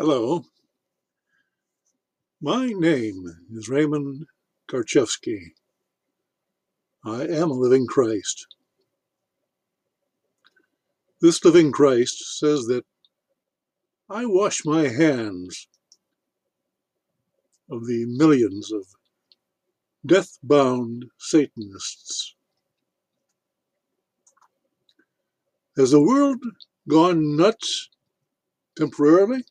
Hello. My name is Raymond Karczewski. I am a living Christ. This living Christ says that I wash my hands of the millions of death-bound Satanists. Has the world gone nuts temporarily?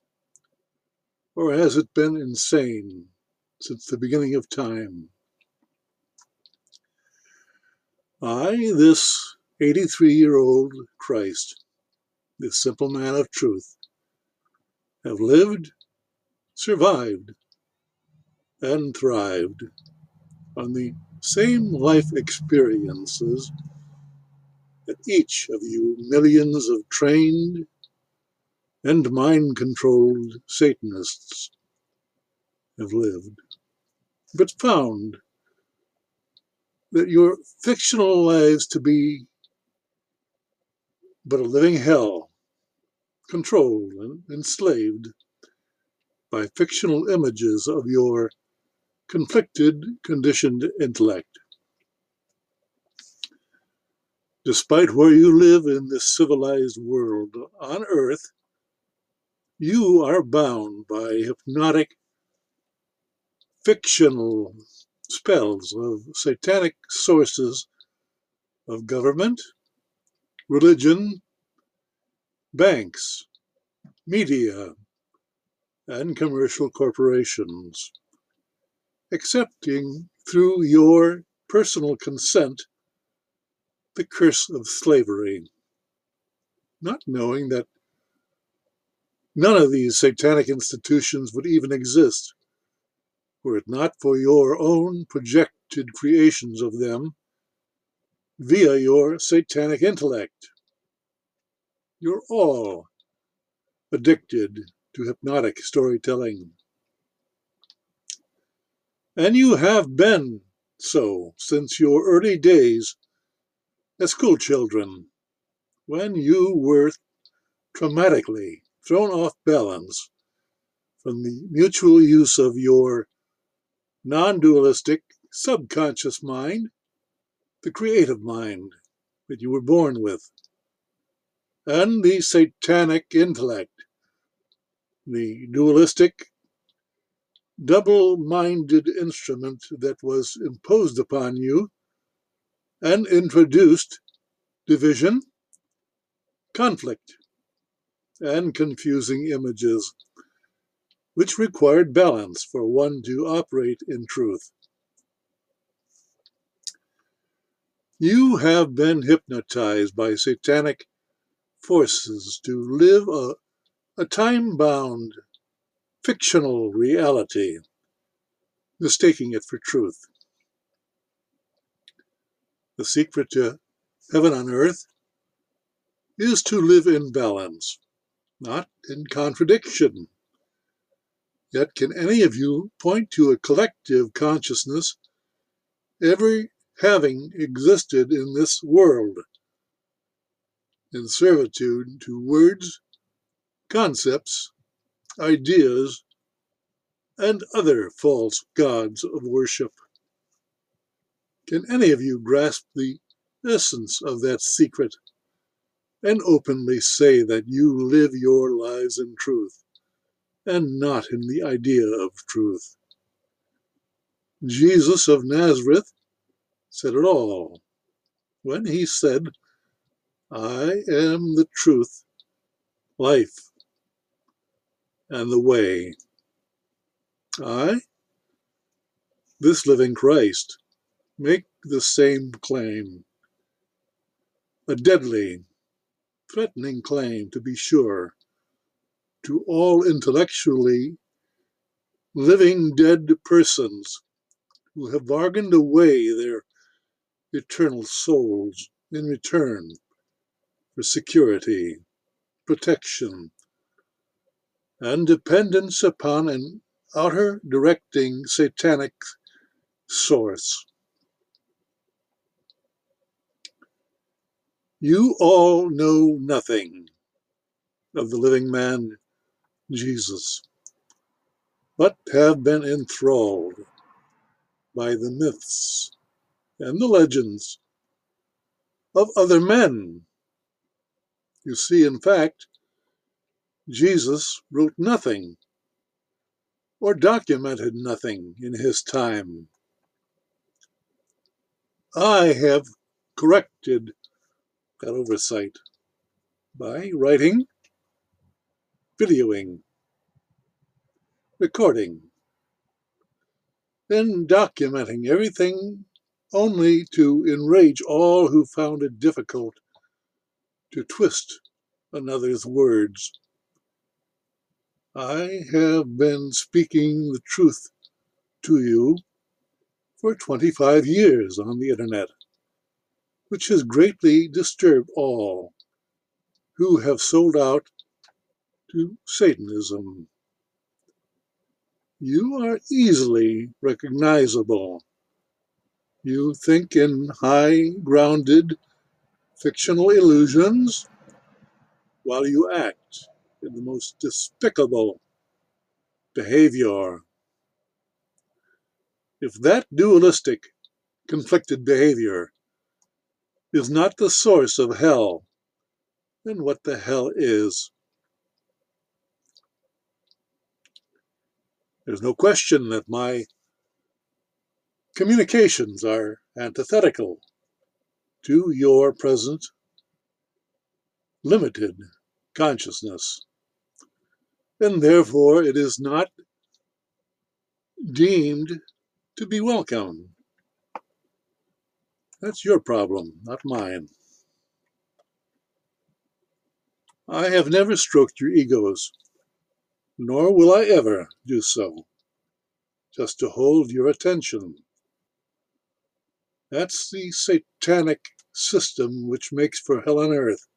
Or has it been insane since the beginning of time? I, this 83 year old Christ, this simple man of truth, have lived, survived, and thrived on the same life experiences that each of you millions of trained and mind-controlled Satanists have lived, but found that your fictional lives to be but a living hell, controlled and enslaved by fictional images of your conflicted, conditioned intellect. Despite where you live in this civilized world, on Earth, you are bound by hypnotic, fictional spells of satanic sources of government, religion, banks, media, and commercial corporations, accepting through your personal consent the curse of slavery, not knowing that None of these satanic institutions would even exist were it not for your own projected creations of them via your satanic intellect. You're all addicted to hypnotic storytelling. And you have been so since your early days as school children, when you were traumatically thrown off balance from the mutual use of your non-dualistic subconscious mind, the creative mind that you were born with, and the satanic intellect, the dualistic, double-minded instrument that was imposed upon you and introduced division, conflict, and confusing images, which required balance for one to operate in truth. You have been hypnotized by satanic forces to live a, a time-bound, fictional reality, mistaking it for truth. The secret to heaven on earth is to live in balance, not in contradiction. Yet can any of you point to a collective consciousness ever having existed in this world in servitude to words, concepts, ideas, and other false gods of worship? Can any of you grasp the essence of that secret and openly say that you live your lives in truth and not in the idea of truth. Jesus of Nazareth said it all when he said, I am the truth, life, and the way. I, this living Christ, make the same claim. A deadly threatening claim, to be sure, to all intellectually living dead persons who have bargained away their eternal souls in return for security, protection, and dependence upon an outer directing satanic source. You all know nothing of the living man Jesus, but have been enthralled by the myths and the legends of other men. You see, in fact, Jesus wrote nothing or documented nothing in his time. I have corrected that oversight by writing, videoing, recording, then documenting everything only to enrage all who found it difficult to twist another's words. I have been speaking the truth to you for 25 years on the internet, which has greatly disturbed all who have sold out to Satanism. You are easily recognizable. You think in high grounded fictional illusions while you act in the most despicable behavior. If that dualistic, conflicted behavior is not the source of hell, then what the hell is? There's no question that my communications are antithetical to your present limited consciousness. And therefore, it is not deemed to be welcome. That's your problem, not mine. I have never stroked your egos nor will I ever do so, just to hold your attention. That's the satanic system which makes for hell on earth,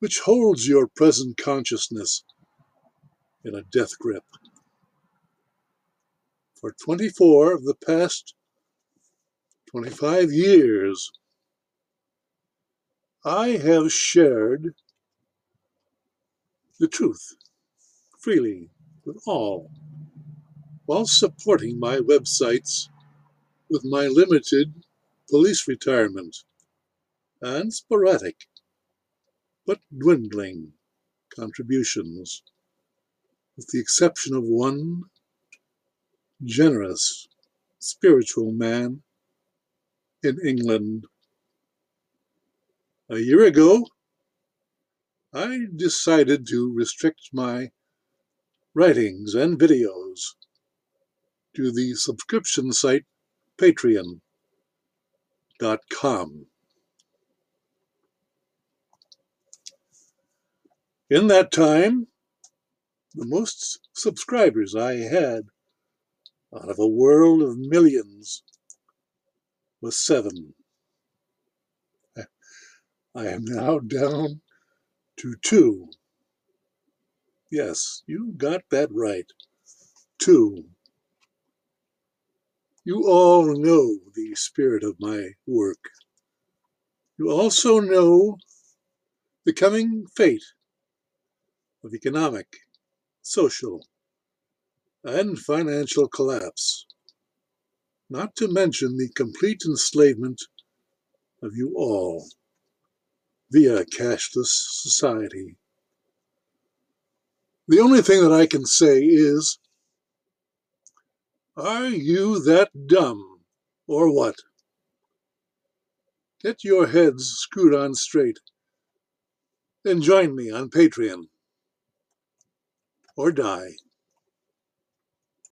which holds your present consciousness in a death grip. For 24 of the past 25 years, I have shared the truth freely with all, while supporting my websites with my limited police retirement and sporadic but dwindling contributions, with the exception of one generous spiritual man in England. A year ago, I decided to restrict my writings, and videos to the subscription site patreon.com. In that time, the most subscribers I had out of a world of millions was seven. I am now down to two. Yes, you got that right. Two. You all know the spirit of my work. You also know the coming fate of economic, social, and financial collapse, not to mention the complete enslavement of you all via cashless society. The only thing that I can say is, are you that dumb, or what? Get your heads screwed on straight then join me on Patreon. Or die.